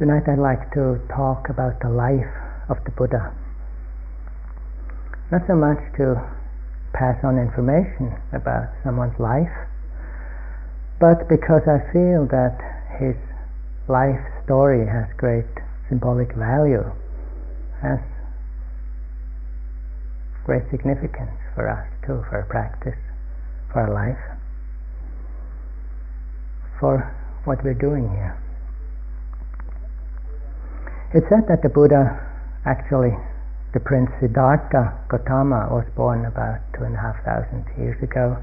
Tonight I'd like to talk about the life of the Buddha. Not so much to pass on information about someone's life, but because I feel that his life story has great symbolic value, has great significance for us too, for our practice, for our life, for what we're doing here. It's said that the Buddha, actually, the Prince Siddhartha Gautama, was born about two and a half thousand years ago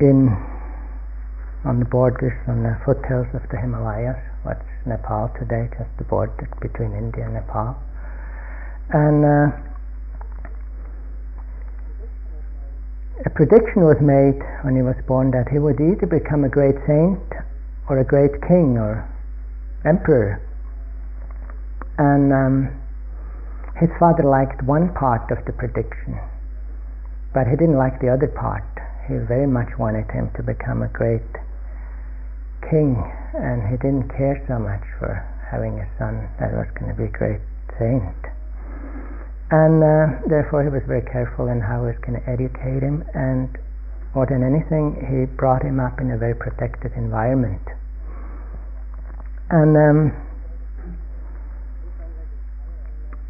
in on the borders, on the foothills of the Himalayas, what's Nepal today, just the border between India and Nepal. And uh, a prediction was made when he was born that he would either become a great saint or a great king or emperor. And um, his father liked one part of the prediction, but he didn't like the other part. He very much wanted him to become a great king, and he didn't care so much for having a son that was going to be a great saint. And uh, therefore, he was very careful in how he was going to educate him, and more than anything, he brought him up in a very protected environment. And um,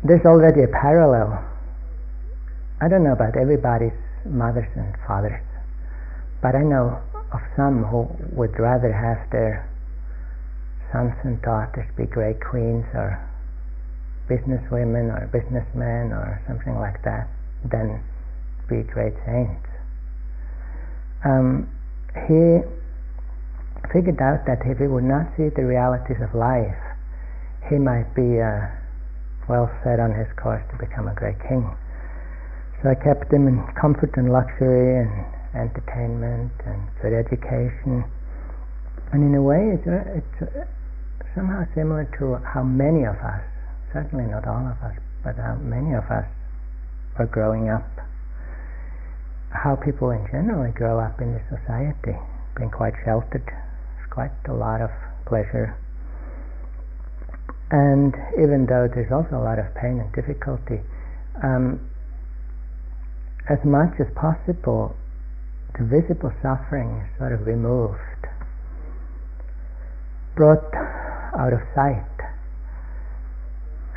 there's already a parallel. I don't know about everybody's mothers and fathers, but I know of some who would rather have their sons and daughters be great queens or businesswomen or businessmen or something like that than be great saints. Um, he figured out that if he would not see the realities of life, he might be uh, well set on his course to become a great king. So I kept him in comfort and luxury and entertainment and good education. And in a way, it's, uh, it's uh, somehow similar to how many of us, certainly not all of us, but how many of us are growing up. How people in general grow up in the society, being quite sheltered, quite a lot of pleasure. And even though there's also a lot of pain and difficulty, um, as much as possible, the visible suffering is sort of removed, brought out of sight.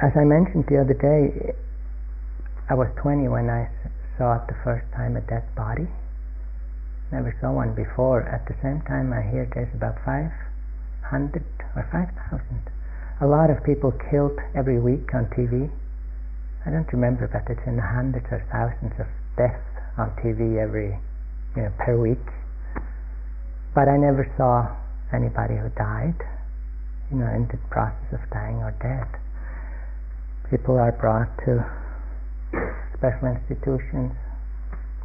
As I mentioned the other day, I was 20 when I saw the first time a dead body never saw one before. At the same time, I hear there's about 500 or 5,000. A lot of people killed every week on TV. I don't remember, but it's in the hundreds or thousands of deaths on TV every, you know, per week. But I never saw anybody who died, you know, in the process of dying or dead. People are brought to special institutions,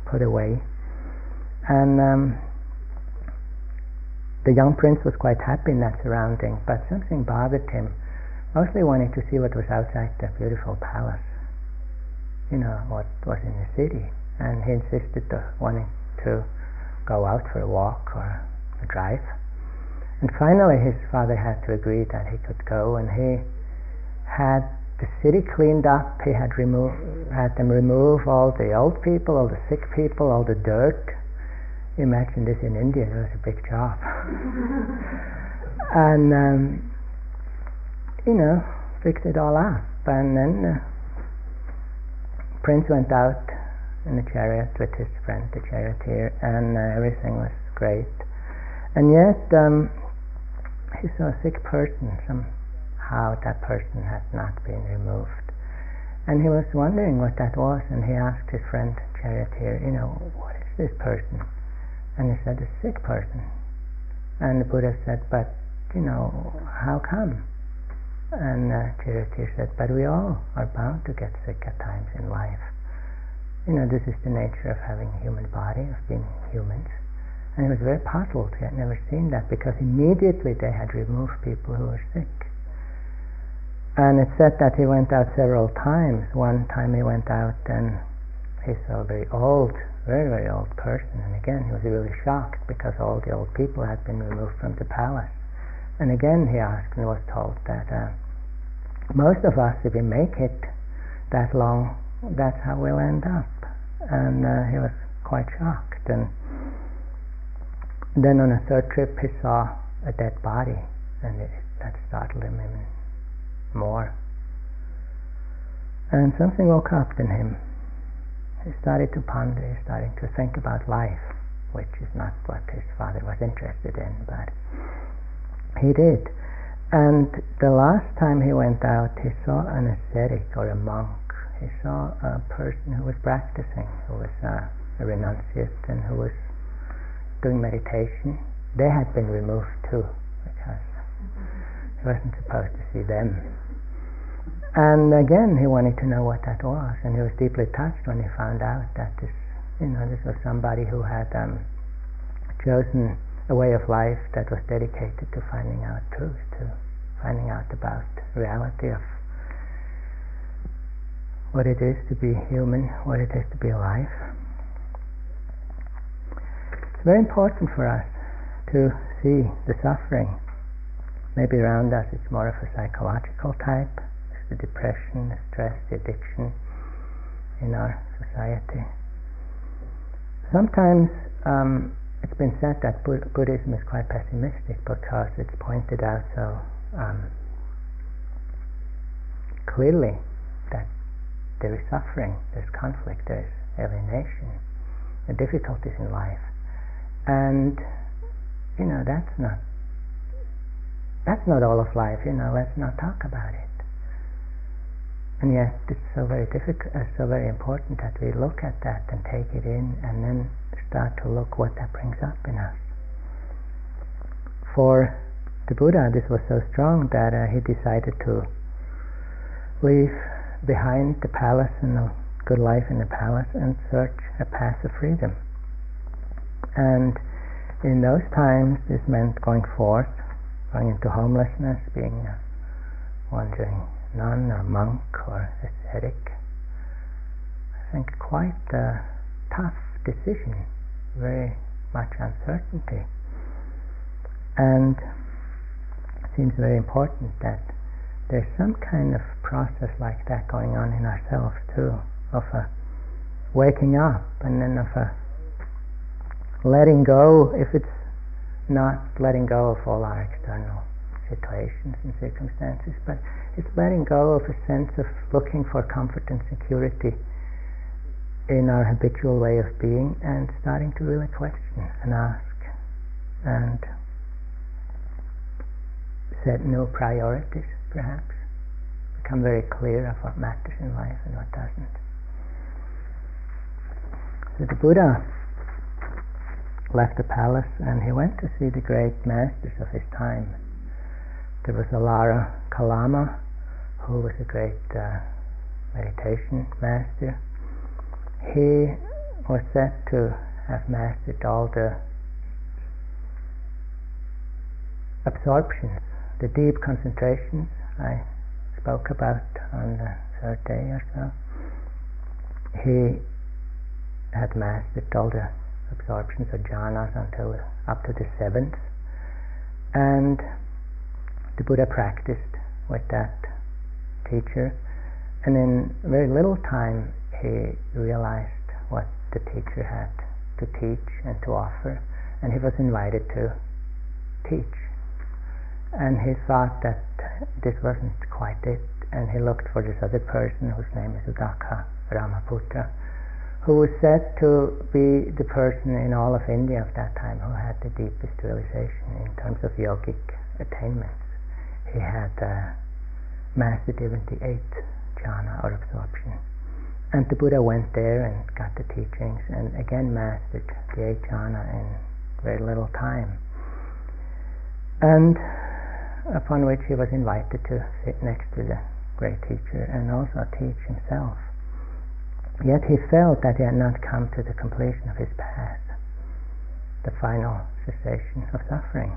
put away and um, the young prince was quite happy in that surrounding, but something bothered him. Mostly wanted to see what was outside the beautiful palace, you know, what was in the city. And he insisted on wanting to go out for a walk or a drive. And finally, his father had to agree that he could go, and he had the city cleaned up. He had remove, had them remove all the old people, all the sick people, all the dirt, imagine this in India, was a big job. and, um, you know, fixed it all up. And then uh, Prince went out in the chariot with his friend, the charioteer, and uh, everything was great. And yet, um, he saw a sick person, somehow that person had not been removed. And he was wondering what that was, and he asked his friend, charioteer, you know, what is this person? And he said, a sick person. And the Buddha said, but, you know, how come? And uh, said, but we all are bound to get sick at times in life. You know, this is the nature of having a human body, of being humans. And he was very puzzled. He had never seen that because immediately they had removed people who were sick. And it said that he went out several times. One time he went out and he saw a very old very, very old person. And again, he was really shocked because all the old people had been removed from the palace. And again he asked and was told that uh, most of us, if we make it that long, that's how we'll end up. And uh, he was quite shocked. And then on a third trip he saw a dead body, and it, that startled him even more. And something woke up in him. He started to ponder, he started to think about life, which is not what his father was interested in, but he did. And the last time he went out, he saw an ascetic or a monk. He saw a person who was practicing, who was a, a renunciate and who was doing meditation. They had been removed too, because he wasn't supposed to see them. And again, he wanted to know what that was, and he was deeply touched when he found out that this, you know, this was somebody who had um, chosen a way of life that was dedicated to finding out truth, to finding out about reality of what it is to be human, what it is to be alive. It's very important for us to see the suffering. Maybe around us it's more of a psychological type, the depression, the stress, the addiction in our society. Sometimes um, it's been said that Buddhism is quite pessimistic because it's pointed out so um, clearly that there is suffering, there's conflict, there's alienation, the difficulties in life, and you know that's not that's not all of life. You know, let's not talk about it. And yet, it's so very difficult, uh, so very important that we look at that and take it in, and then start to look what that brings up in us. For the Buddha, this was so strong that uh, he decided to leave behind the palace and a good life in the palace and search a path of freedom. And in those times, this meant going forth, going into homelessness, being a wandering nun or monk or ascetic. I think quite a tough decision very much uncertainty. And it seems very important that there's some kind of process like that going on in ourselves too, of a waking up and then of a letting go, if it's not letting go of all our external situations and circumstances, but it's letting go of a sense of looking for comfort and security in our habitual way of being and starting to really question and ask and set new priorities perhaps. Become very clear of what matters in life and what doesn't. So the buddha left the palace and he went to see the great masters of his time there was alara kalama who was a great uh, meditation master he was said to have mastered all the absorptions, the deep concentrations I spoke about on the third day or so. He had mastered all the absorptions of jhanas until up to the seventh, and the Buddha practiced with that teacher, and in very little time he realized what the teacher had to teach and to offer, and he was invited to teach. And he thought that this wasn't quite it, and he looked for this other person whose name is Udaka Ramaputta, who was said to be the person in all of India of that time who had the deepest realization in terms of yogic attainments. He had uh, mastered even the eighth jhana or absorption. And the Buddha went there and got the teachings and again mastered the eighth jhana in very little time. And upon which he was invited to sit next to the great teacher and also teach himself. Yet he felt that he had not come to the completion of his path, the final cessation of suffering.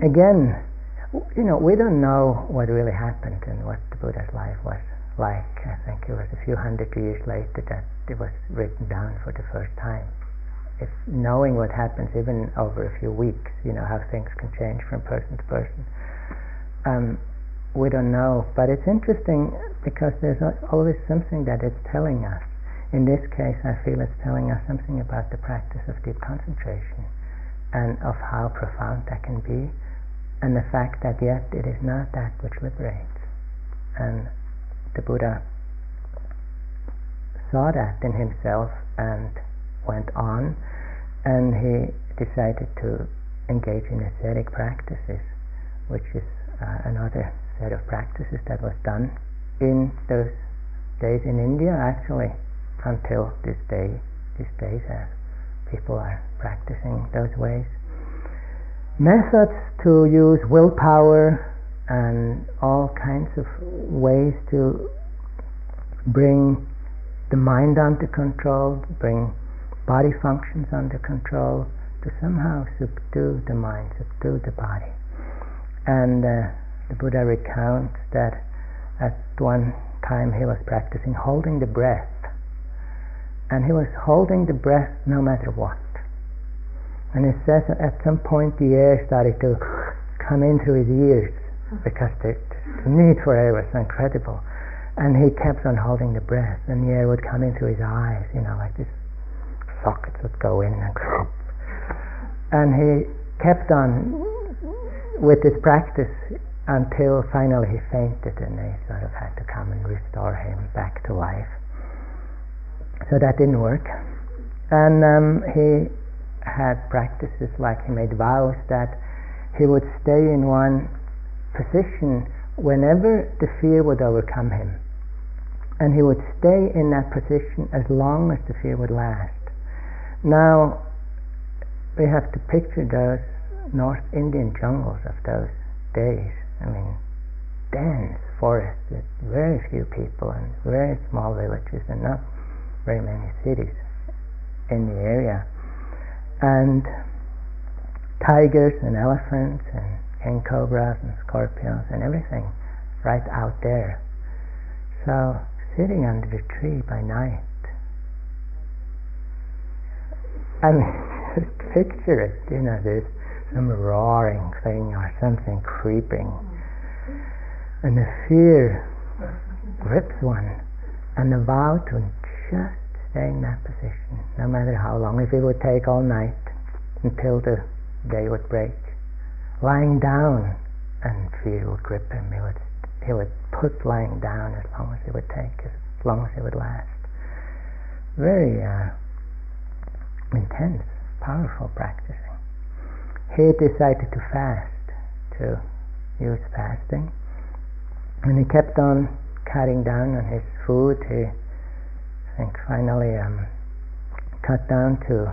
Again, you know, we don't know what really happened and what the Buddha's life was like I think it was a few hundred years later that it was written down for the first time if knowing what happens even over a few weeks, you know, how things can change from person to person. Um, we don't know, but it's interesting because there's always something that it's telling us. In this case, I feel it's telling us something about the practice of deep concentration and of how profound that can be, and the fact that yet it is not that which liberates. And the Buddha saw that in himself and went on, and he decided to engage in ascetic practices, which is uh, another set of practices that was done in those days in India, actually, until this day, these days, as people are practicing those ways. Methods to use willpower and all kinds of ways to bring the mind under control, bring body functions under control, to somehow subdue the mind, subdue the body. And uh, the Buddha recounts that at one time he was practicing holding the breath, and he was holding the breath no matter what. And it says at some point the air started to come in through his ears because the, need for air was incredible. And he kept on holding the breath, and the air would come in through his eyes, you know, like this sockets would go in and and he kept on with his practice until finally he fainted and they sort of had to come and restore him back to life. So that didn't work. And um, he had practices like he made vows that he would stay in one position whenever the fear would overcome him. And he would stay in that position as long as the fear would last. Now, we have to picture those North Indian jungles of those days. I mean, dense forests with very few people and very small villages and not very many cities in the area. And tigers and elephants and king cobras and scorpions and everything right out there. So, sitting under the tree by night. I mean, just picture it, you know, there's some roaring thing or something creeping, and the fear grips one, and the vow to just stay in that position, no matter how long, if it would take all night until the day would break. Lying down, and fear would grip him. He would, he would put lying down as long as it would take, as long as it would last. Very uh, intense, powerful practicing. He decided to fast, to use fasting, and he kept on cutting down on his food. He, think, finally um, cut down to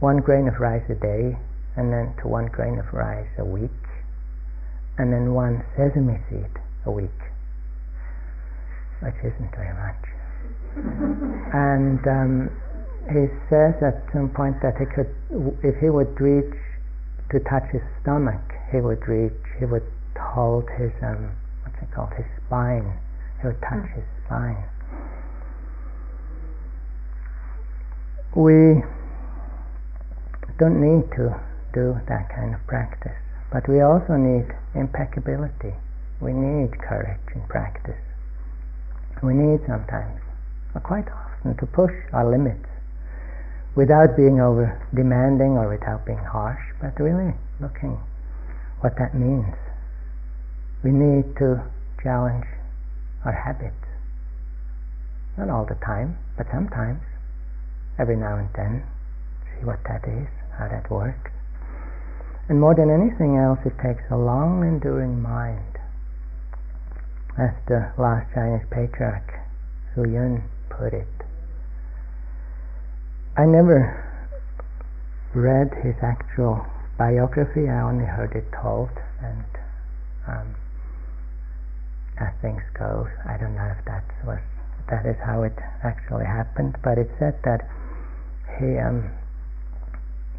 one grain of rice a day, and then to one grain of rice a week, and then one sesame seed a week, which isn't very much. and um, he says at some point that he could, if he would reach to touch his stomach, he would reach, he would hold his, um, what's it called, his spine. He would touch mm. his spine. We don't need to do that kind of practice, but we also need impeccability. We need courage in practice. We need sometimes, or quite often, to push our limits without being over demanding or without being harsh, but really looking what that means. We need to challenge our habits. Not all the time, but sometimes, every now and then, see what that is, how that works. And more than anything else, it takes a long enduring mind. As the last Chinese patriarch, Hsu Yun, put it, I never read his actual biography. I only heard it told, and um, as things go, I don't know if that was that is how it actually happened. But it said that he um,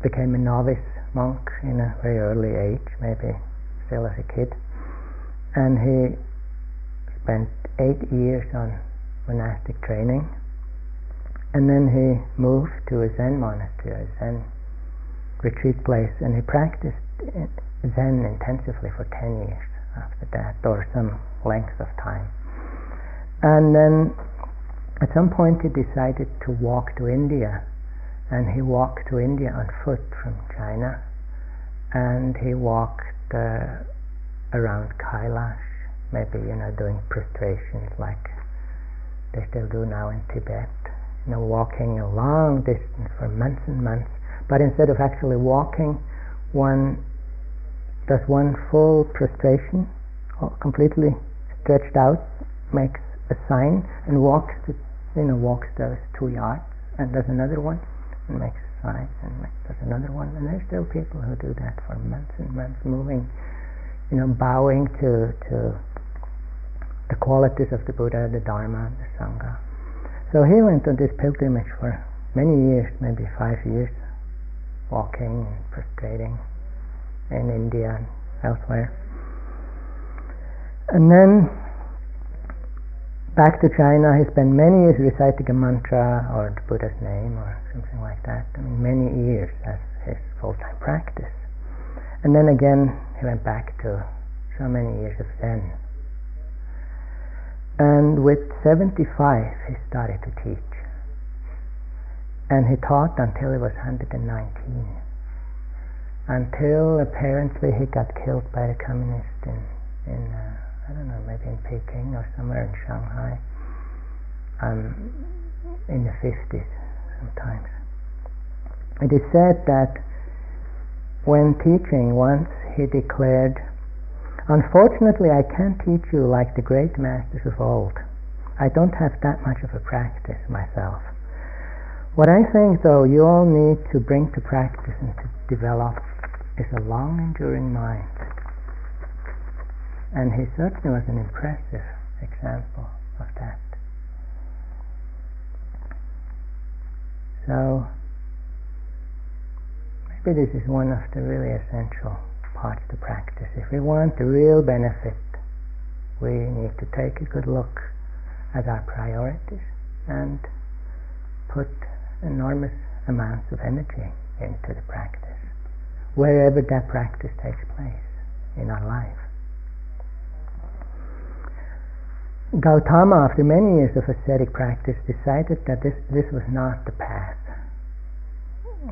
became a novice monk in a very early age, maybe still as a kid, and he spent eight years on monastic training. And then he moved to a Zen monastery, a Zen retreat place, and he practiced Zen intensively for 10 years after that, or some length of time. And then at some point he decided to walk to India, and he walked to India on foot from China, and he walked uh, around Kailash, maybe you know doing prostrations like they still do now in Tibet. You know, walking a long distance for months and months. But instead of actually walking, one does one full prostration, completely stretched out, makes a sign, and walks, you know, walks those two yards, and does another one, and sign, and does another one. And there's still people who do that for months and months, moving, you know, bowing to to the qualities of the Buddha, the Dharma, the Sangha. So he went on this pilgrimage for many years, maybe five years, walking and prostrating in India and elsewhere. And then back to China, he spent many years reciting a mantra or the Buddha's name or something like that. I mean, many years as his full-time practice. And then again, he went back to so many years of Zen. And with 75, he started to teach. And he taught until he was 119. Until apparently he got killed by the communists in, in uh, I don't know, maybe in Peking or somewhere in Shanghai. Um, in the 50s sometimes. It is said that when teaching once he declared Unfortunately, I can't teach you like the great masters of old. I don't have that much of a practice myself. What I think, though, you all need to bring to practice and to develop is a long enduring mind. And he certainly was an impressive example of that. So, maybe this is one of the really essential parts to practice. If we want the real benefit, we need to take a good look at our priorities and put enormous amounts of energy into the practice, wherever that practice takes place in our life. Gautama, after many years of ascetic practice, decided that this, this was not the path,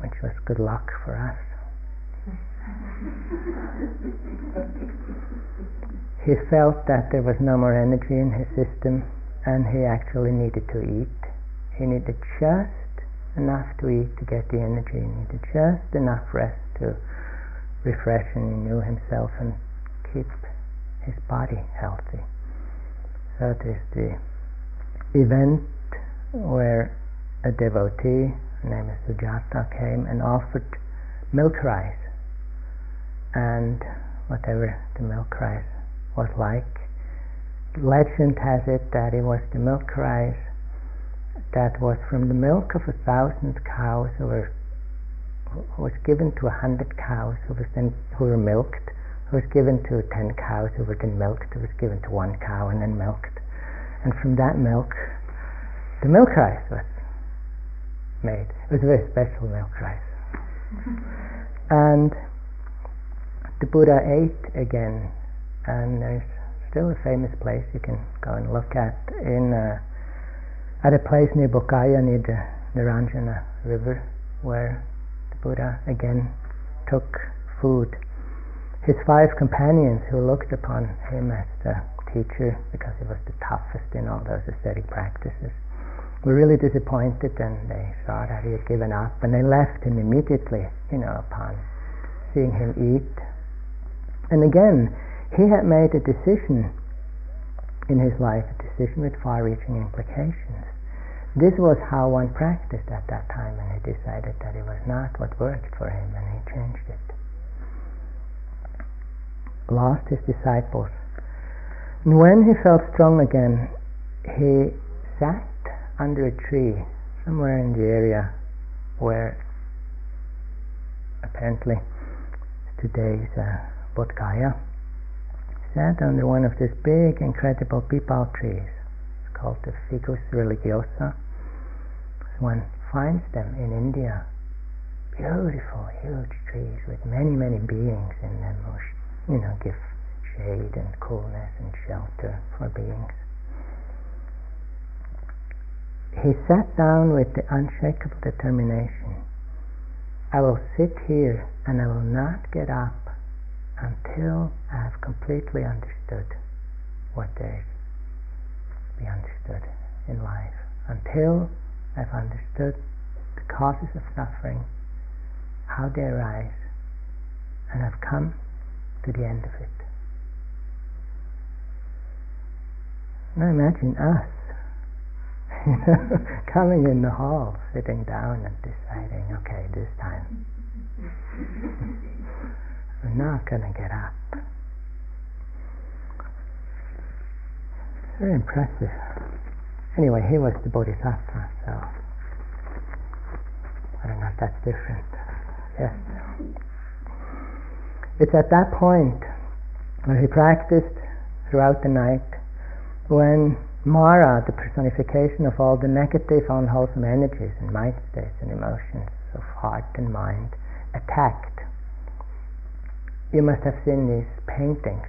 which was good luck for us he felt that there was no more energy in his system and he actually needed to eat. He needed just enough to eat to get the energy. He needed just enough rest to refresh and renew himself and keep his body healthy. It is the event where a devotee, her name is Sujata, came and offered milk rice and whatever the milk rice was like. Legend has it that it was the milk rice that was from the milk of a thousand cows were was given to a hundred cows who was then who were milked, was given to ten cows who were then milked, It was given to one cow and then milked. And from that milk the milk rice was made. It was a very special milk rice. and the Buddha ate again, and there's still a famous place you can go and look at in uh, at a place near Bodhgaya near the Naranjana river where the Buddha again took food. His five companions who looked upon him as the teacher because he was the toughest in all those ascetic practices were really disappointed and they saw that he had given up and they left him immediately, you know, upon seeing him eat and again, he had made a decision in his life, a decision with far reaching implications. This was how one practiced at that time, and he decided that it was not what worked for him, and he changed it. Lost his disciples. And when he felt strong again, he sat under a tree somewhere in the area where apparently today's uh, Bodhgaya, sat under one of these big, incredible pipal trees. It's called the Ficus religiosa. One finds them in India. Beautiful, huge trees with many, many beings in them who, you know, give shade and coolness and shelter for beings. He sat down with the unshakable determination I will sit here and I will not get up until I have completely understood what there is to be understood in life. Until I've understood the causes of suffering, how they arise, and I've come to the end of it. Now imagine us, you know, coming in the hall, sitting down and deciding, okay, this time we're not going to get up. Very impressive. Anyway, he was the Bodhisattva, so I don't know if that's different. Yes. It's at that point where he practiced throughout the night when Mara, the personification of all the negative, unwholesome energies and mind states and emotions of heart and mind, attacked. You must have seen these paintings,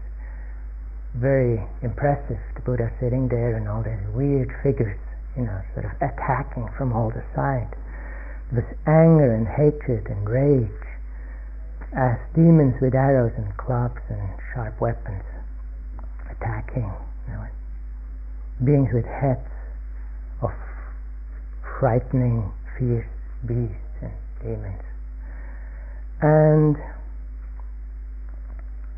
very impressive. The Buddha sitting there and all these weird figures, you know, sort of attacking from all the sides. With anger and hatred and rage, as demons with arrows and clubs and sharp weapons attacking. You know, beings with heads of frightening, fierce beasts and demons. And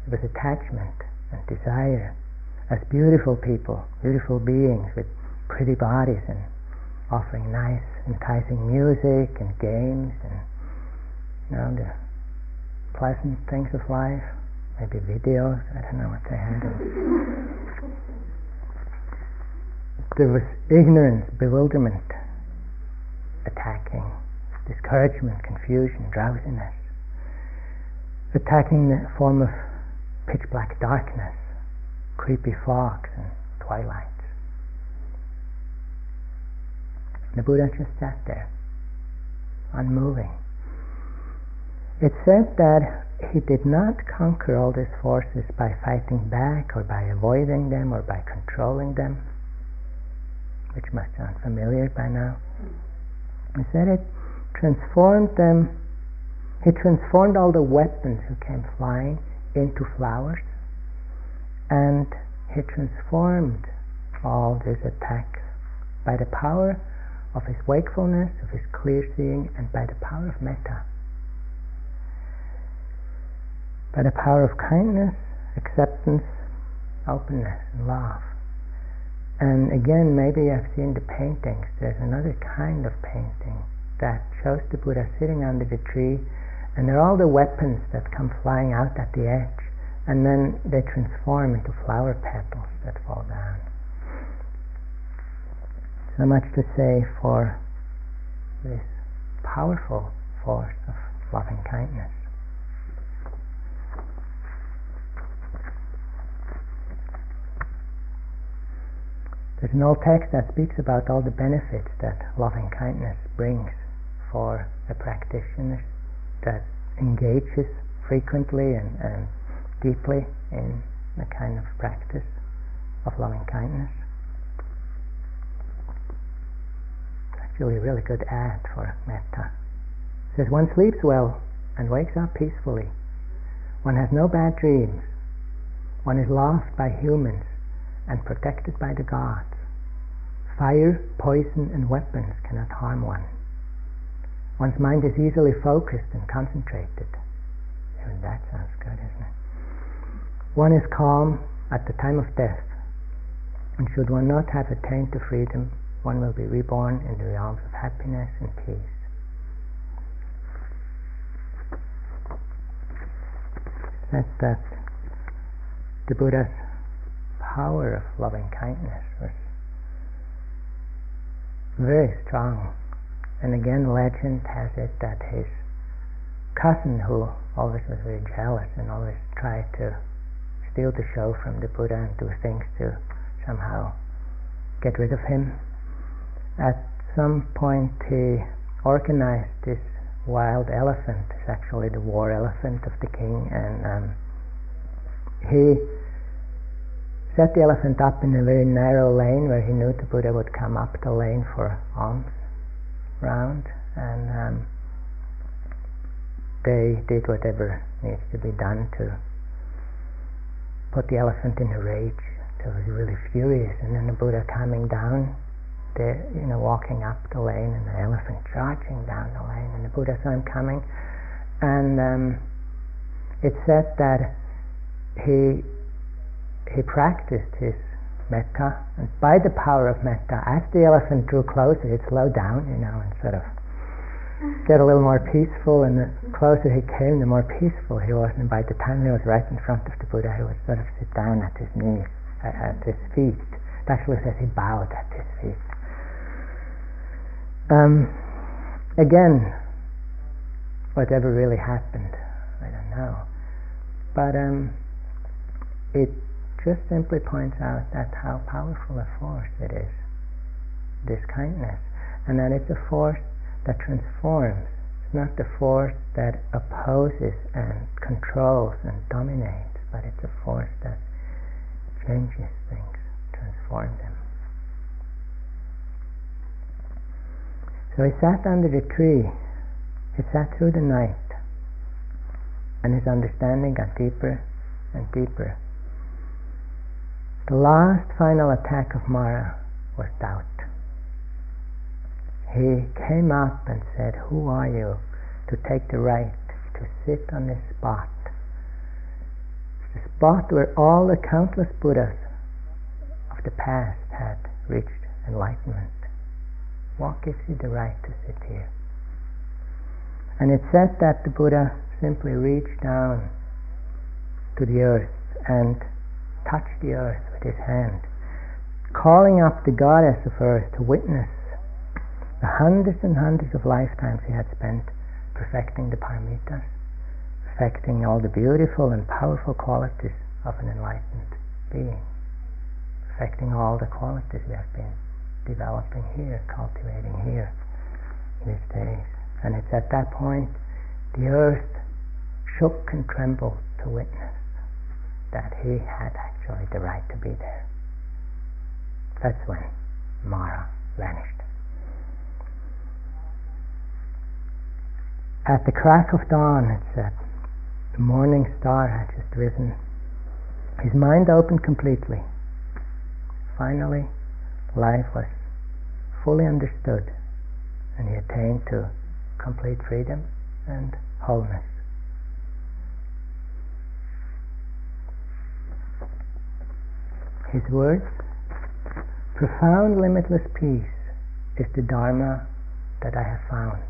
with attachment and desire as beautiful people, beautiful beings with pretty bodies and offering nice, enticing music and games and you know the pleasant things of life, maybe videos, I don't know what they had there was ignorance, bewilderment, attacking, discouragement, confusion, drowsiness, attacking the form of pitch black darkness, creepy fogs and twilights. The Buddha just sat there, unmoving. It said that he did not conquer all these forces by fighting back or by avoiding them or by controlling them which must sound familiar by now. He said it transformed them, he transformed all the weapons who came flying into flowers, and he transformed all these attacks by the power of his wakefulness, of his clear seeing, and by the power of metta. By the power of kindness, acceptance, openness, and love. And again, maybe I've seen the paintings. There's another kind of painting that shows the Buddha sitting under the tree, and there are all the weapons that come flying out at the edge, and then they transform into flower petals that fall down. So much to say for this powerful force of loving kindness. There's an old text that speaks about all the benefits that loving kindness brings for a practitioner that engages frequently and, and deeply in the kind of practice of loving kindness. Actually a really good ad for metta. It says one sleeps well and wakes up peacefully. One has no bad dreams. One is loved by humans and protected by the gods. Fire, poison, and weapons cannot harm one. One's mind is easily focused and concentrated. Even that sounds good, isn't it? One is calm at the time of death, and should one not have attained to freedom, one will be reborn in the realms of happiness and peace. That's that the Buddha's power of loving kindness very strong. And again, legend has it that his cousin, who always was very jealous and always tried to steal the show from the Buddha and do things to somehow get rid of him, at some point he organized this wild elephant. It's actually the war elephant of the king, and um, he set the elephant up in a very narrow lane where he knew the Buddha would come up the lane for alms round, and um, they did whatever needs to be done to put the elephant in a rage. So he was really furious, and then the Buddha coming down the you know walking up the lane and the elephant charging down the lane and the Buddha saw him coming and um, it said that he he practiced his metta and by the power of metta as the elephant drew closer it slowed down you know and sort of get a little more peaceful and the closer he came the more peaceful he was and by the time he was right in front of the Buddha he would sort of sit down at his knees at, at his feet it actually says he bowed at his feet um, again, whatever really happened, I don't know. But um, it just simply points out that how powerful a force it is, this kindness, and that it's a force that transforms. It's not the force that opposes and controls and dominates, but it's a force that changes things, transforms them. So he sat under the tree. He sat through the night, and his understanding got deeper and deeper. The last final attack of Mara was doubt. He came up and said, Who are you to take the right to sit on this spot? The spot where all the countless Buddhas of the past had reached enlightenment. What gives you the right to sit here? And it said that the Buddha simply reached down to the earth and touched the earth with his hand, calling up the goddess of earth to witness the hundreds and hundreds of lifetimes he had spent perfecting the paramitas, perfecting all the beautiful and powerful qualities of an enlightened being, perfecting all the qualities we have been developing here, cultivating here these days. And it's at that point the earth shook and trembled to witness that he had actually the right to be there. That's when Mara vanished. At the crack of dawn, it said, uh, the morning star had just risen. His mind opened completely. Finally, life was fully understood and he attained to complete freedom and wholeness. His words, profound limitless peace is the Dharma that I have found.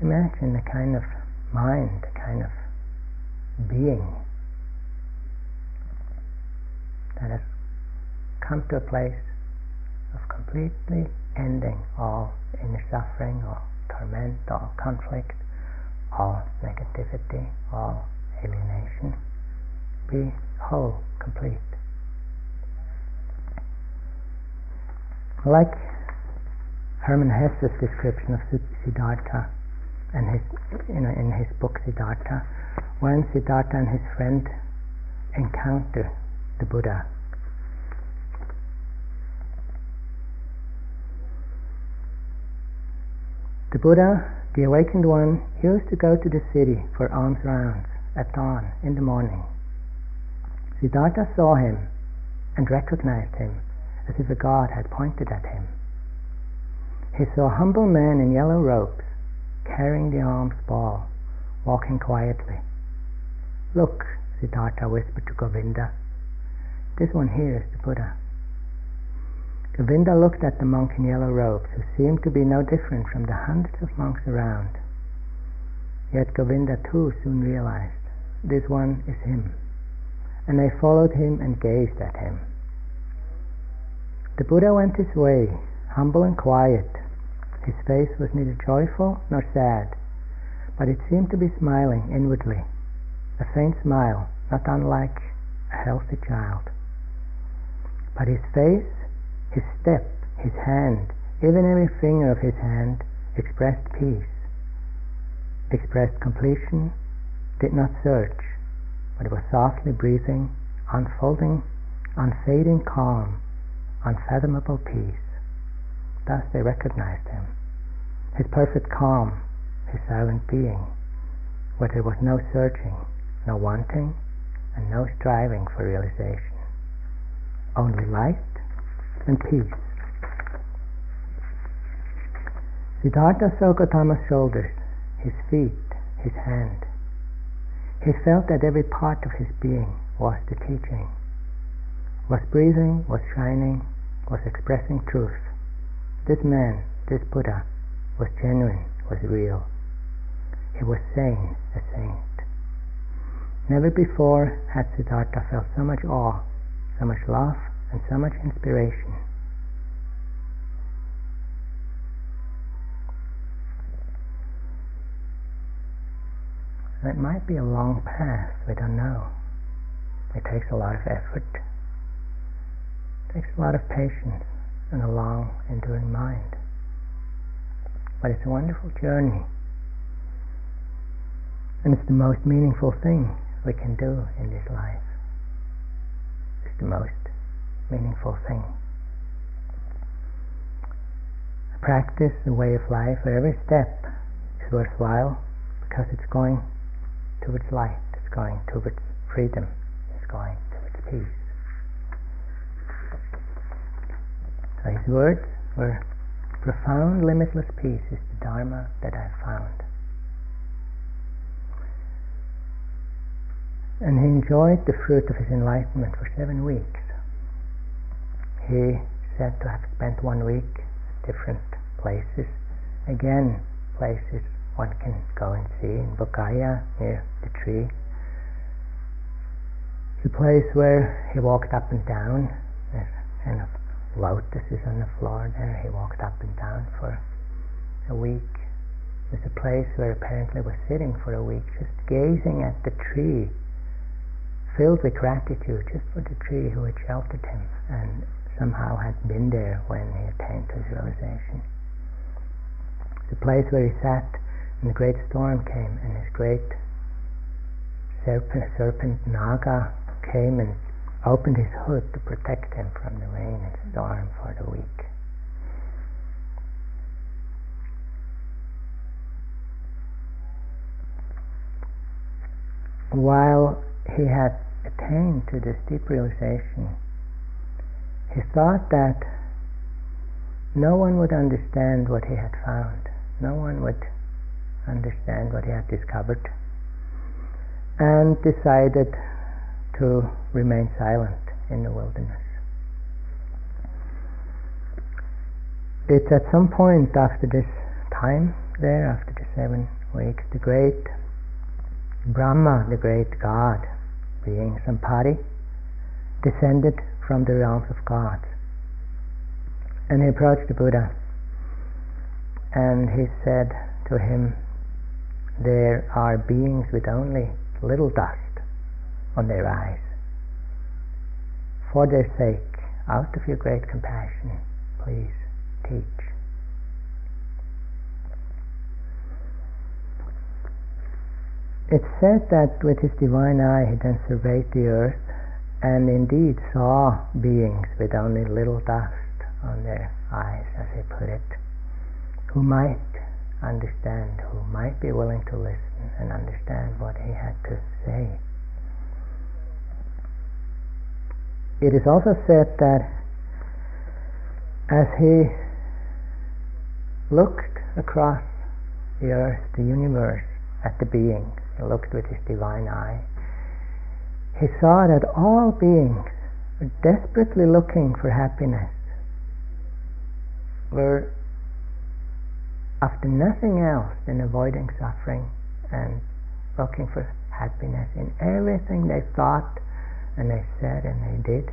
Imagine the kind of mind, the kind of being that has come to a place of completely ending all inner suffering, all torment, all conflict, all negativity, all alienation. Be whole, complete. Like Hermann Hesse's description of Siddhartha and his, you know, in his book Siddhartha, when Siddhartha and his friend encounter the Buddha. The Buddha, the awakened one, he used to go to the city for alms rounds at dawn in the morning. Siddhartha saw him and recognized him as if a god had pointed at him. He saw humble man in yellow robes carrying the alms ball, walking quietly. Look, Siddhartha whispered to Govinda, this one here is the Buddha. Govinda looked at the monk in yellow robes, who seemed to be no different from the hundreds of monks around. Yet Govinda too soon realized, this one is him. And I followed him and gazed at him. The Buddha went his way, humble and quiet. His face was neither joyful nor sad, but it seemed to be smiling inwardly, a faint smile, not unlike a healthy child. But his face, his step, his hand, even every finger of his hand expressed peace, expressed completion, did not search, but it was softly breathing, unfolding, unfading calm, unfathomable peace. Thus they recognized him. His perfect calm, his silent being, where there was no searching, no wanting, and no striving for realization. Only light and peace. Siddhartha saw Gautama's shoulders, his feet, his hand. He felt that every part of his being was the teaching, was breathing, was shining, was expressing truth. This man, this Buddha, was genuine, was real. He was sane, a saint. Never before had Siddhartha felt so much awe, so much love, and so much inspiration. It might be a long path, we don't know. It takes a lot of effort, it takes a lot of patience, and a long, enduring mind. But it's a wonderful journey. And it's the most meaningful thing we can do in this life. It's the most meaningful thing. Practice, a way of life where every step is worthwhile because it's going towards light, it's going towards freedom, it's going towards peace. So his words were profound, limitless peace is the Dharma that I found. And he enjoyed the fruit of his enlightenment for seven weeks. He said to have spent one week at different places, again places one can go and see in Bodhgaya near the tree. The place where he walked up and down. There's kind of lotuses on the floor there. He walked up and down for a week. There's a place where apparently was sitting for a week, just gazing at the tree, filled with gratitude just for the tree who had sheltered him and somehow had been there when he attained his realization. The place where he sat and a great storm came, and this great serpent, serpent Naga came and opened his hood to protect him from the rain and storm for the week. While he had attained to this deep realization, he thought that no one would understand what he had found. No one would understand what he had discovered, and decided to remain silent in the wilderness. It's at some point after this time there, after the seven weeks, the great Brahma, the great God, being Sahampati, descended from the realms of God. And he approached the Buddha and he said to him, there are beings with only little dust on their eyes. For their sake, out of your great compassion, please teach. It's said that with his divine eye he then surveyed the earth and indeed saw beings with only little dust on their eyes, as he put it, who might understand, who might be willing to listen and understand what he had to say. It is also said that as he looked across the earth, the universe, at the beings, he looked with his divine eye, he saw that all beings were desperately looking for happiness, were after nothing else than avoiding suffering and looking for happiness in everything they thought and they said and they did.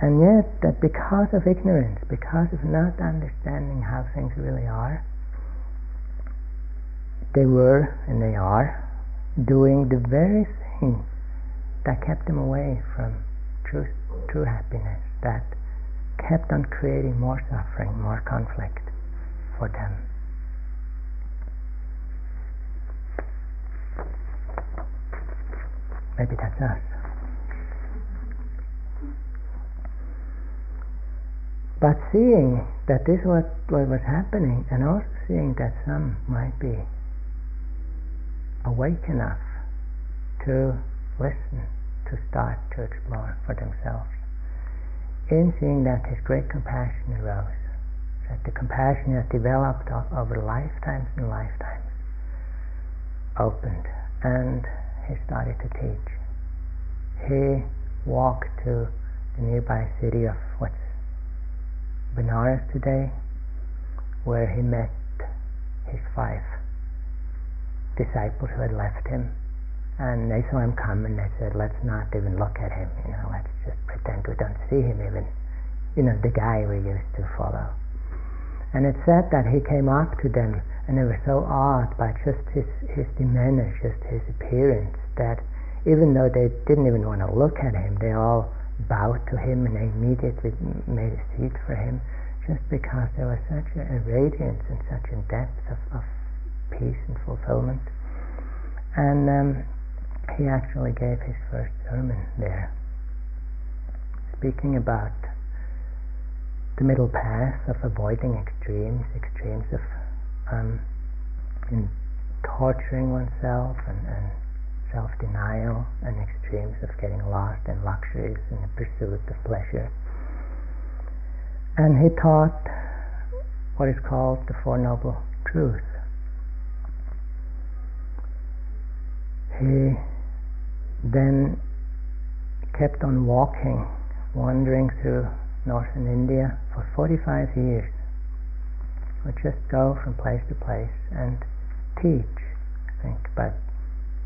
And yet, that because of ignorance, because of not understanding how things really are, they were and they are doing the very thing that kept them away from true, true happiness, that kept on creating more suffering, more conflict for them. Maybe that's us. But seeing that this was what was happening, and also seeing that some might be awake enough to listen, to start to explore for themselves. In seeing that, his great compassion arose. That the compassion that developed over lifetimes and lifetimes opened, and he started to teach. He walked to the nearby city of what's Benares today, where he met his five disciples who had left him. And they saw him come and they said, let's not even look at him, you know, let's just pretend we don't see him even, you know, the guy we used to follow. And it said that he came up to them and they were so awed by just his, his demeanor, just his appearance, that even though they didn't even want to look at him, they all bowed to him and they immediately made a seat for him just because there was such a, a radiance and such a depth of, of peace and fulfillment. And um, he actually gave his first sermon there, speaking about the middle path of avoiding extremes, extremes of um, torturing oneself and, and self-denial and extremes of getting lost in luxuries and the pursuit of pleasure. And he taught what is called the Four Noble Truths. He then kept on walking, wandering through northern India for 45 years. Would just go from place to place and teach, I think, about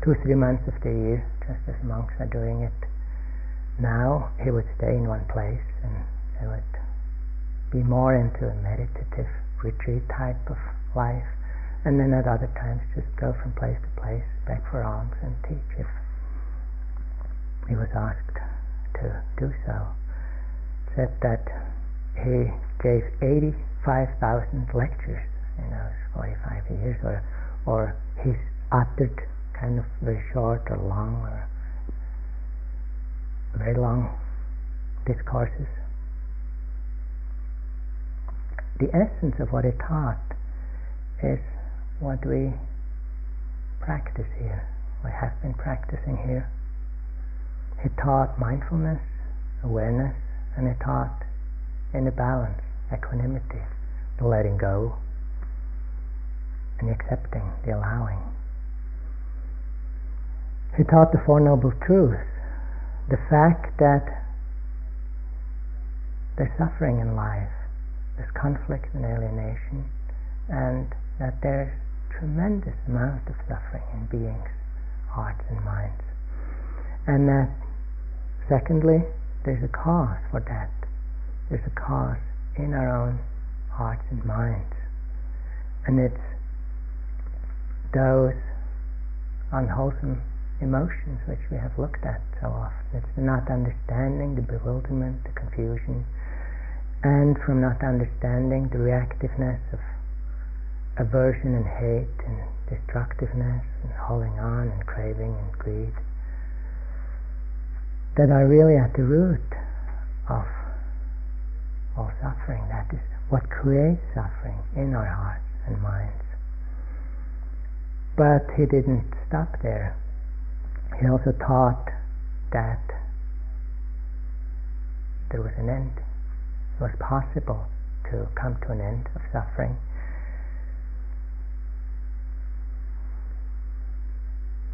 two, three months of the year, just as monks are doing it now, he would stay in one place and he would be more into a meditative retreat type of life, and then at other times just go from place to place, beg for alms and teach if he was asked to do so. Said that he gave 85,000 lectures in those 45 years, or, or he's uttered kind of very short or long or very long discourses. The essence of what he taught is what we practice here, we have been practicing here. He taught mindfulness, awareness, and he taught inner balance, equanimity, the letting go, and the accepting, the allowing. He taught the Four Noble Truths, the fact that there's suffering in life, there's conflict and alienation, and that there's tremendous amount of suffering in beings' hearts and minds. And that, secondly, there's a cause for that. There's a cause in our own hearts and minds. And it's those unwholesome emotions which we have looked at so often. It's the not understanding, the bewilderment, the confusion, and from not understanding the reactiveness of aversion and hate and destructiveness and holding on and craving and greed that are really at the root of all suffering. That is what creates suffering in our hearts and minds. But he didn't stop there he also taught that there was an end. It was possible to come to an end of suffering.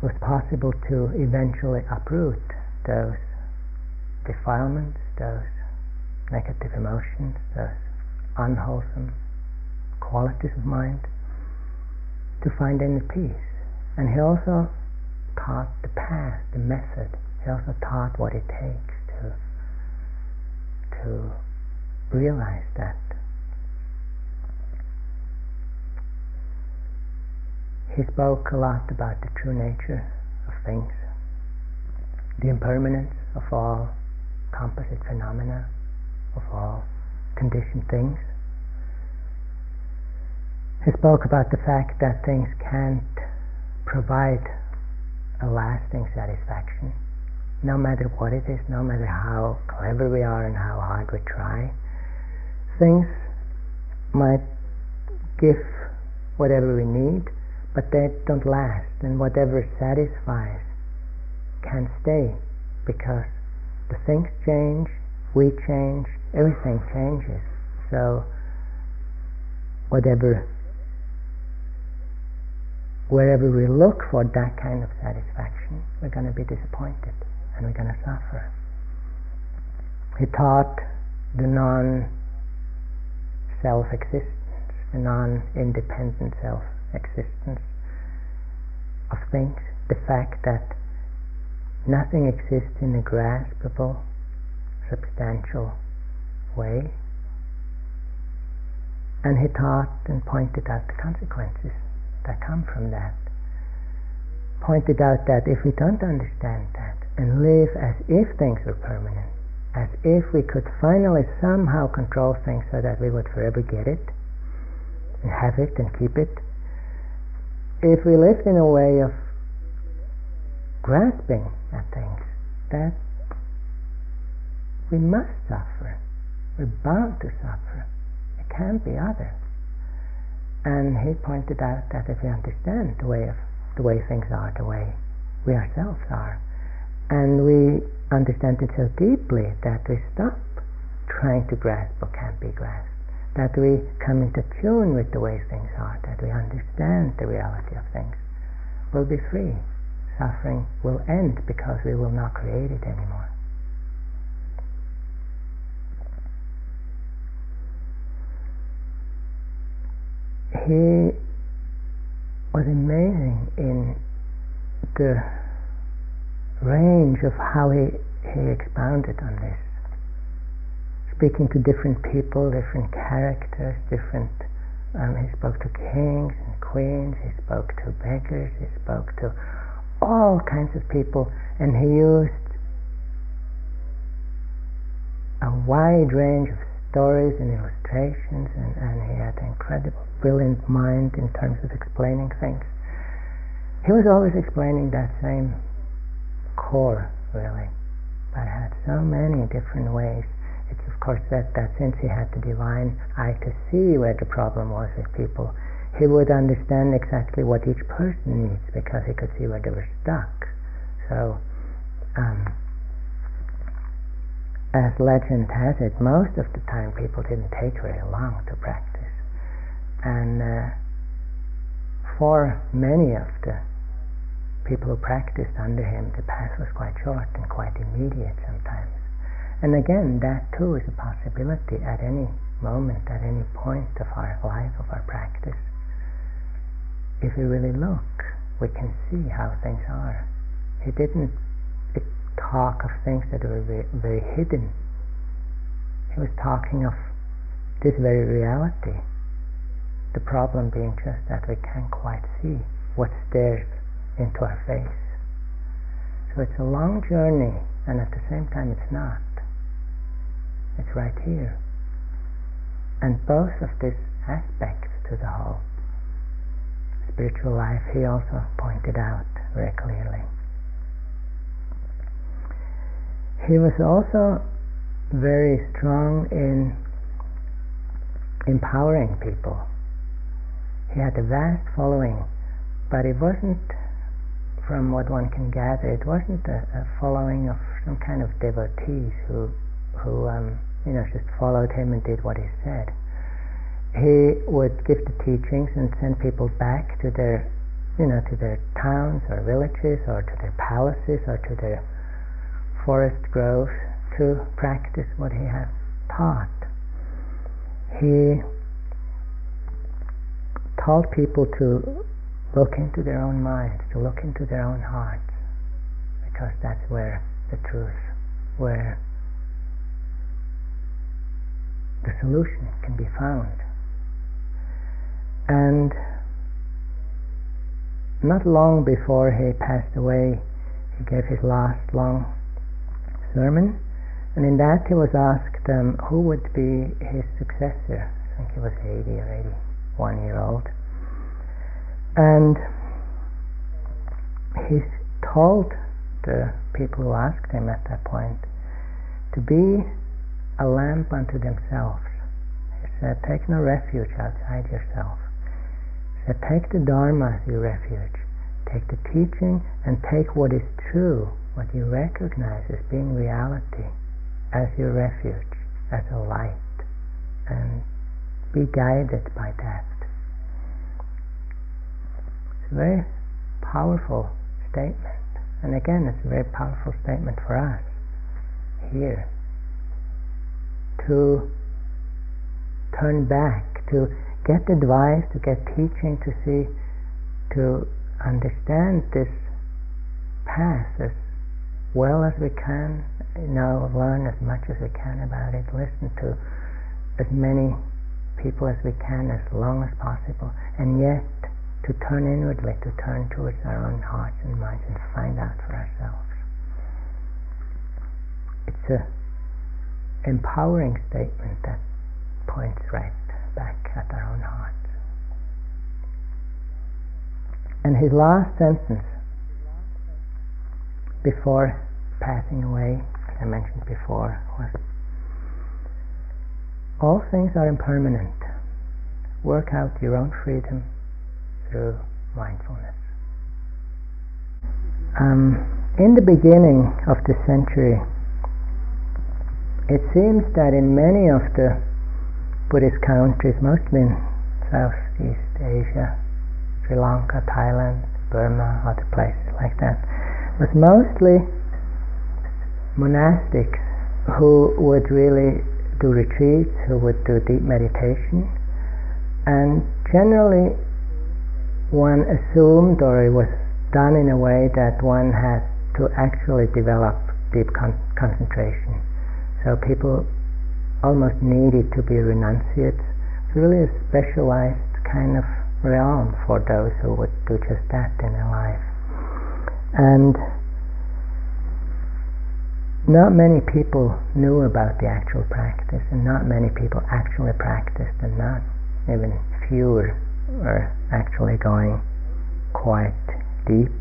It was possible to eventually uproot those defilements, those negative emotions, those unwholesome qualities of mind, to find inner peace. And he also taught the path, the method. He also taught what it takes to to realize that. He spoke a lot about the true nature of things, the impermanence of all composite phenomena, of all conditioned things. He spoke about the fact that things can't provide a lasting satisfaction, no matter what it is, no matter how clever we are and how hard we try. Things might give whatever we need, but they don't last, and whatever satisfies can stay because things change, we change, everything changes. So, whatever, wherever we look for that kind of satisfaction, we're going to be disappointed and we're going to suffer. He taught the non self existence, the non independent self existence of things, the fact that nothing exists in a graspable, substantial way. And he taught and pointed out the consequences that come from that. Pointed out that if we don't understand that and live as if things were permanent, as if we could finally somehow control things so that we would forever get it and have it and keep it, if we lived in a way of grasping at things, that we must suffer. We're bound to suffer. It can't be other. And he pointed out that if we understand the way of the way things are, the way we ourselves are, and we understand it so deeply that we stop trying to grasp what can't be grasped that we come into tune with the way things are, that we understand the reality of things, we'll be free. Suffering will end because we will not create it anymore. He was amazing in the range of how he, he expounded on this speaking to different people, different characters, different. Um, he spoke to kings and queens. He spoke to beggars. He spoke to all kinds of people, and he used a wide range of stories and illustrations, and, and he had an incredible, brilliant mind in terms of explaining things. He was always explaining that same core, really, but had so many different ways it's of course that, that since he had the divine eye to see where the problem was with people, he would understand exactly what each person needs because he could see where they were stuck. So, um, as legend has it, most of the time people didn't take very long to practice. And uh, for many of the people who practiced under him, the path was quite short and quite immediate sometimes. And again, that too is a possibility at any moment, at any point of our life, of our practice. If we really look, we can see how things are. He didn't talk of things that were very, very hidden. He was talking of this very reality. The problem being just that we can't quite see what stares into our face. So it's a long journey, and at the same time, it's not. It's right here. And both of these aspects to the whole spiritual life he also pointed out very clearly. He was also very strong in empowering people. He had a vast following, but it wasn't, from what one can gather, it wasn't a, a following of some kind of devotees who who um, you know just followed him and did what he said. He would give the teachings and send people back to their you know to their towns or villages or to their palaces or to their forest groves to practice what he had taught. He taught people to look into their own minds, to look into their own hearts, because that's where the truth, where the solution can be found. And not long before he passed away, he gave his last long sermon, And in that he was asked um, who would be his successor. I think he was 80 or 81 year old. And he told the people who asked him at that point to be a lamp unto themselves. He said, Take no refuge outside yourself. Said, Take the Dharma as your refuge. Take the teaching and take what is true, what you recognize as being reality as your refuge, as a light, and be guided by that. It's a very powerful statement. And again, it's a very powerful statement for us here to turn back, to get advice, to get teaching, to see, to understand this path as well as we can, know, learn as much as we can about it, listen to as many people as we can as long as possible, and yet to turn inwardly, to turn towards our own hearts and minds and find out for ourselves. It's a empowering statement that points right back at our own hearts. And his last sentence before passing away I mentioned before was all things are impermanent. Work out your own freedom through mindfulness. Um, in the beginning of the century, it seems that in many of the Buddhist countries, mostly in Southeast Asia, Sri Lanka, Thailand, Burma, other places like that, was mostly monastics who would really do retreats, who would do deep meditation, and generally one assumed or it was done in a way that one had to actually develop deep con- concentration. So people almost needed to be renunciates. It's really a specialized kind of realm for those who would do just that in their life. And not many people knew about the actual practice, and not many people actually practiced, and not even fewer were actually going quite deep.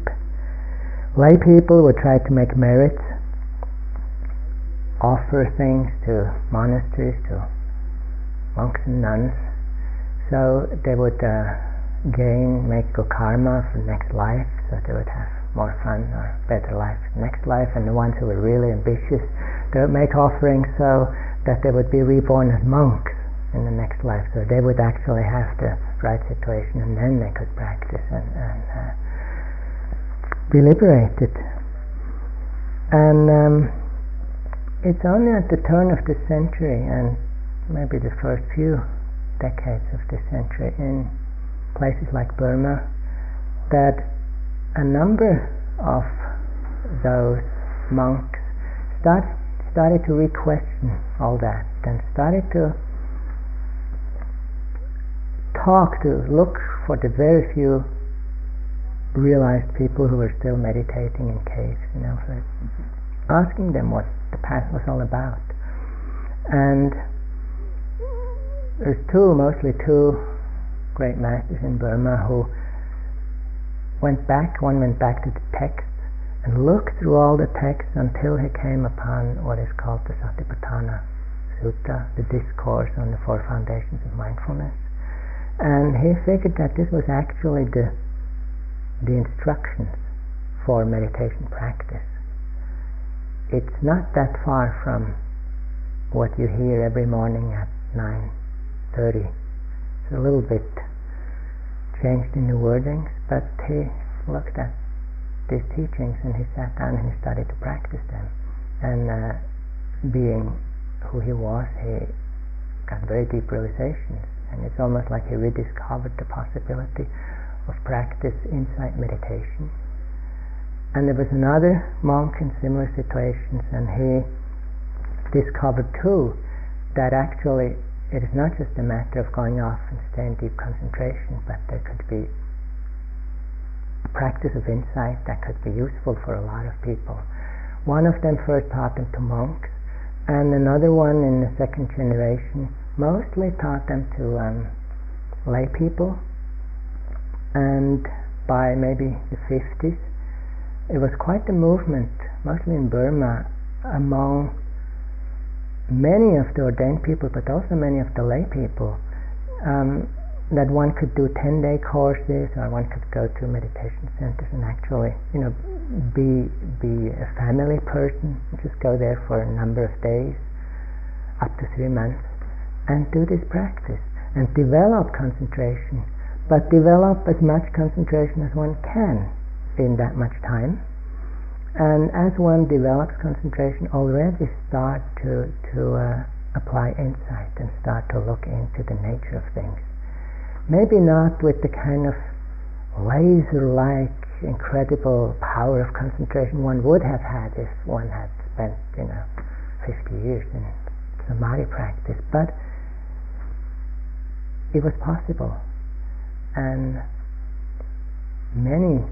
Lay people would try to make merits, offer things to monasteries, to monks and nuns, so they would uh, gain, make good karma for next life, so they would have more fun or better life next life, and the ones who were really ambitious, they would make offerings so that they would be reborn as monks in the next life. So they would actually have the right situation, and then they could practice and, and uh, be liberated. And um, it's only at the turn of the century, and maybe the first few decades of the century, in places like Burma, that a number of those monks start, started to re-question all that and started to talk to look for the very few realized people who were still meditating in caves, you know, asking them what the path was all about. And there's two, mostly two great masters in Burma who went back, one went back to the text and looked through all the texts until he came upon what is called the Satipatthana Sutta, the discourse on the four foundations of mindfulness. And he figured that this was actually the, the instructions for meditation practice. It's not that far from what you hear every morning at 9.30. It's a little bit changed in the wordings, but he looked at these teachings and he sat down and he started to practice them. And uh, being who he was, he got very deep realizations. And it's almost like he rediscovered the possibility of practice insight meditation. And there was another monk in similar situations, and he discovered too that actually it is not just a matter of going off and staying deep concentration, but there could be practice of insight that could be useful for a lot of people. One of them first taught them to monks, and another one in the second generation mostly taught them to um, lay people, and by maybe the 50s, it was quite a movement, mostly in Burma, among many of the ordained people, but also many of the lay people, um, that one could do 10 day courses or one could go to meditation centers and actually, you know, be, be a family person, just go there for a number of days, up to three months, and do this practice and develop concentration, but develop as much concentration as one can in that much time. And as one develops concentration, already start to, to uh, apply insight and start to look into the nature of things maybe not with the kind of laser-like incredible power of concentration one would have had if one had spent, you know, 50 years in samadhi practice, but it was possible. And many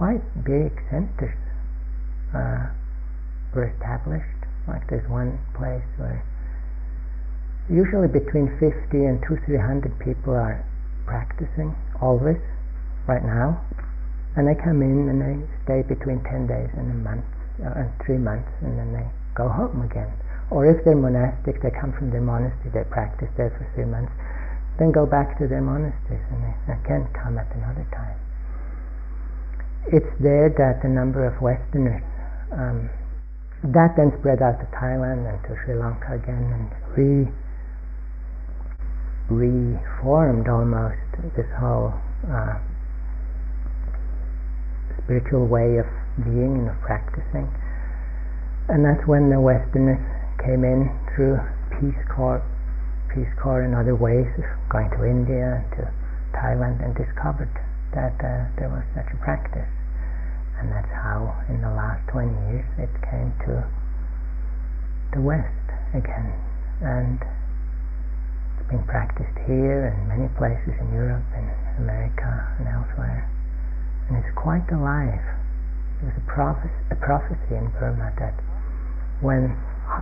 quite big centers uh, were established. Like there's one place where usually between 50 and 2 300 people are practicing always right now. And they come in and they stay between 10 days and a month uh, and three months and then they go home again. Or if they're monastic they come from their monastery they practice there for three months then go back to their monasteries and they again come at another time it's there that the number of westerners um, that then spread out to Thailand and to Sri Lanka again and re reformed almost this whole uh, spiritual way of being and of practicing. And that's when the Westerners came in through Peace Corps, Peace Corps and other ways of going to India, and to Thailand, and discovered that uh, there was such a practice. And that's how, in the last 20 years, it came to the West again. And it's been practiced here and many places in Europe and America and elsewhere. And it's quite alive. There's a, a prophecy in Burma that when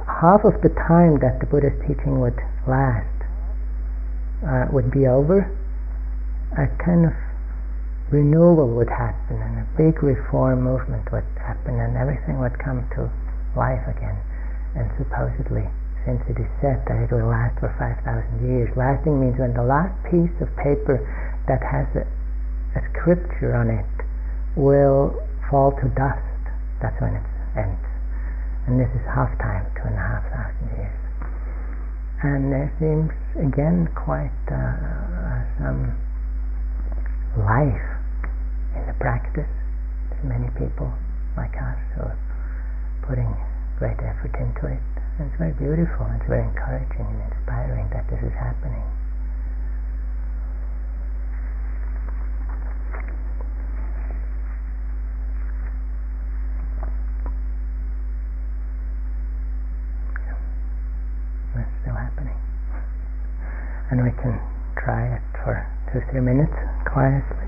half of the time that the Buddha's teaching would last uh, would be over, a kind of renewal would happen and a big reform movement would happen and everything would come to life again. And supposedly since it is said that it will last for 5,000 years. Lasting means when the last piece of paper that has a, a scripture on it will fall to dust, that's when it ends. And this is half time, two and a half thousand years. And there seems again quite uh, some life in the practice. There's many people like us who are putting great effort into it. And It's very beautiful, it's very encouraging and inspiring that this is happening. Still happening. And we can try it for two, three minutes quietly.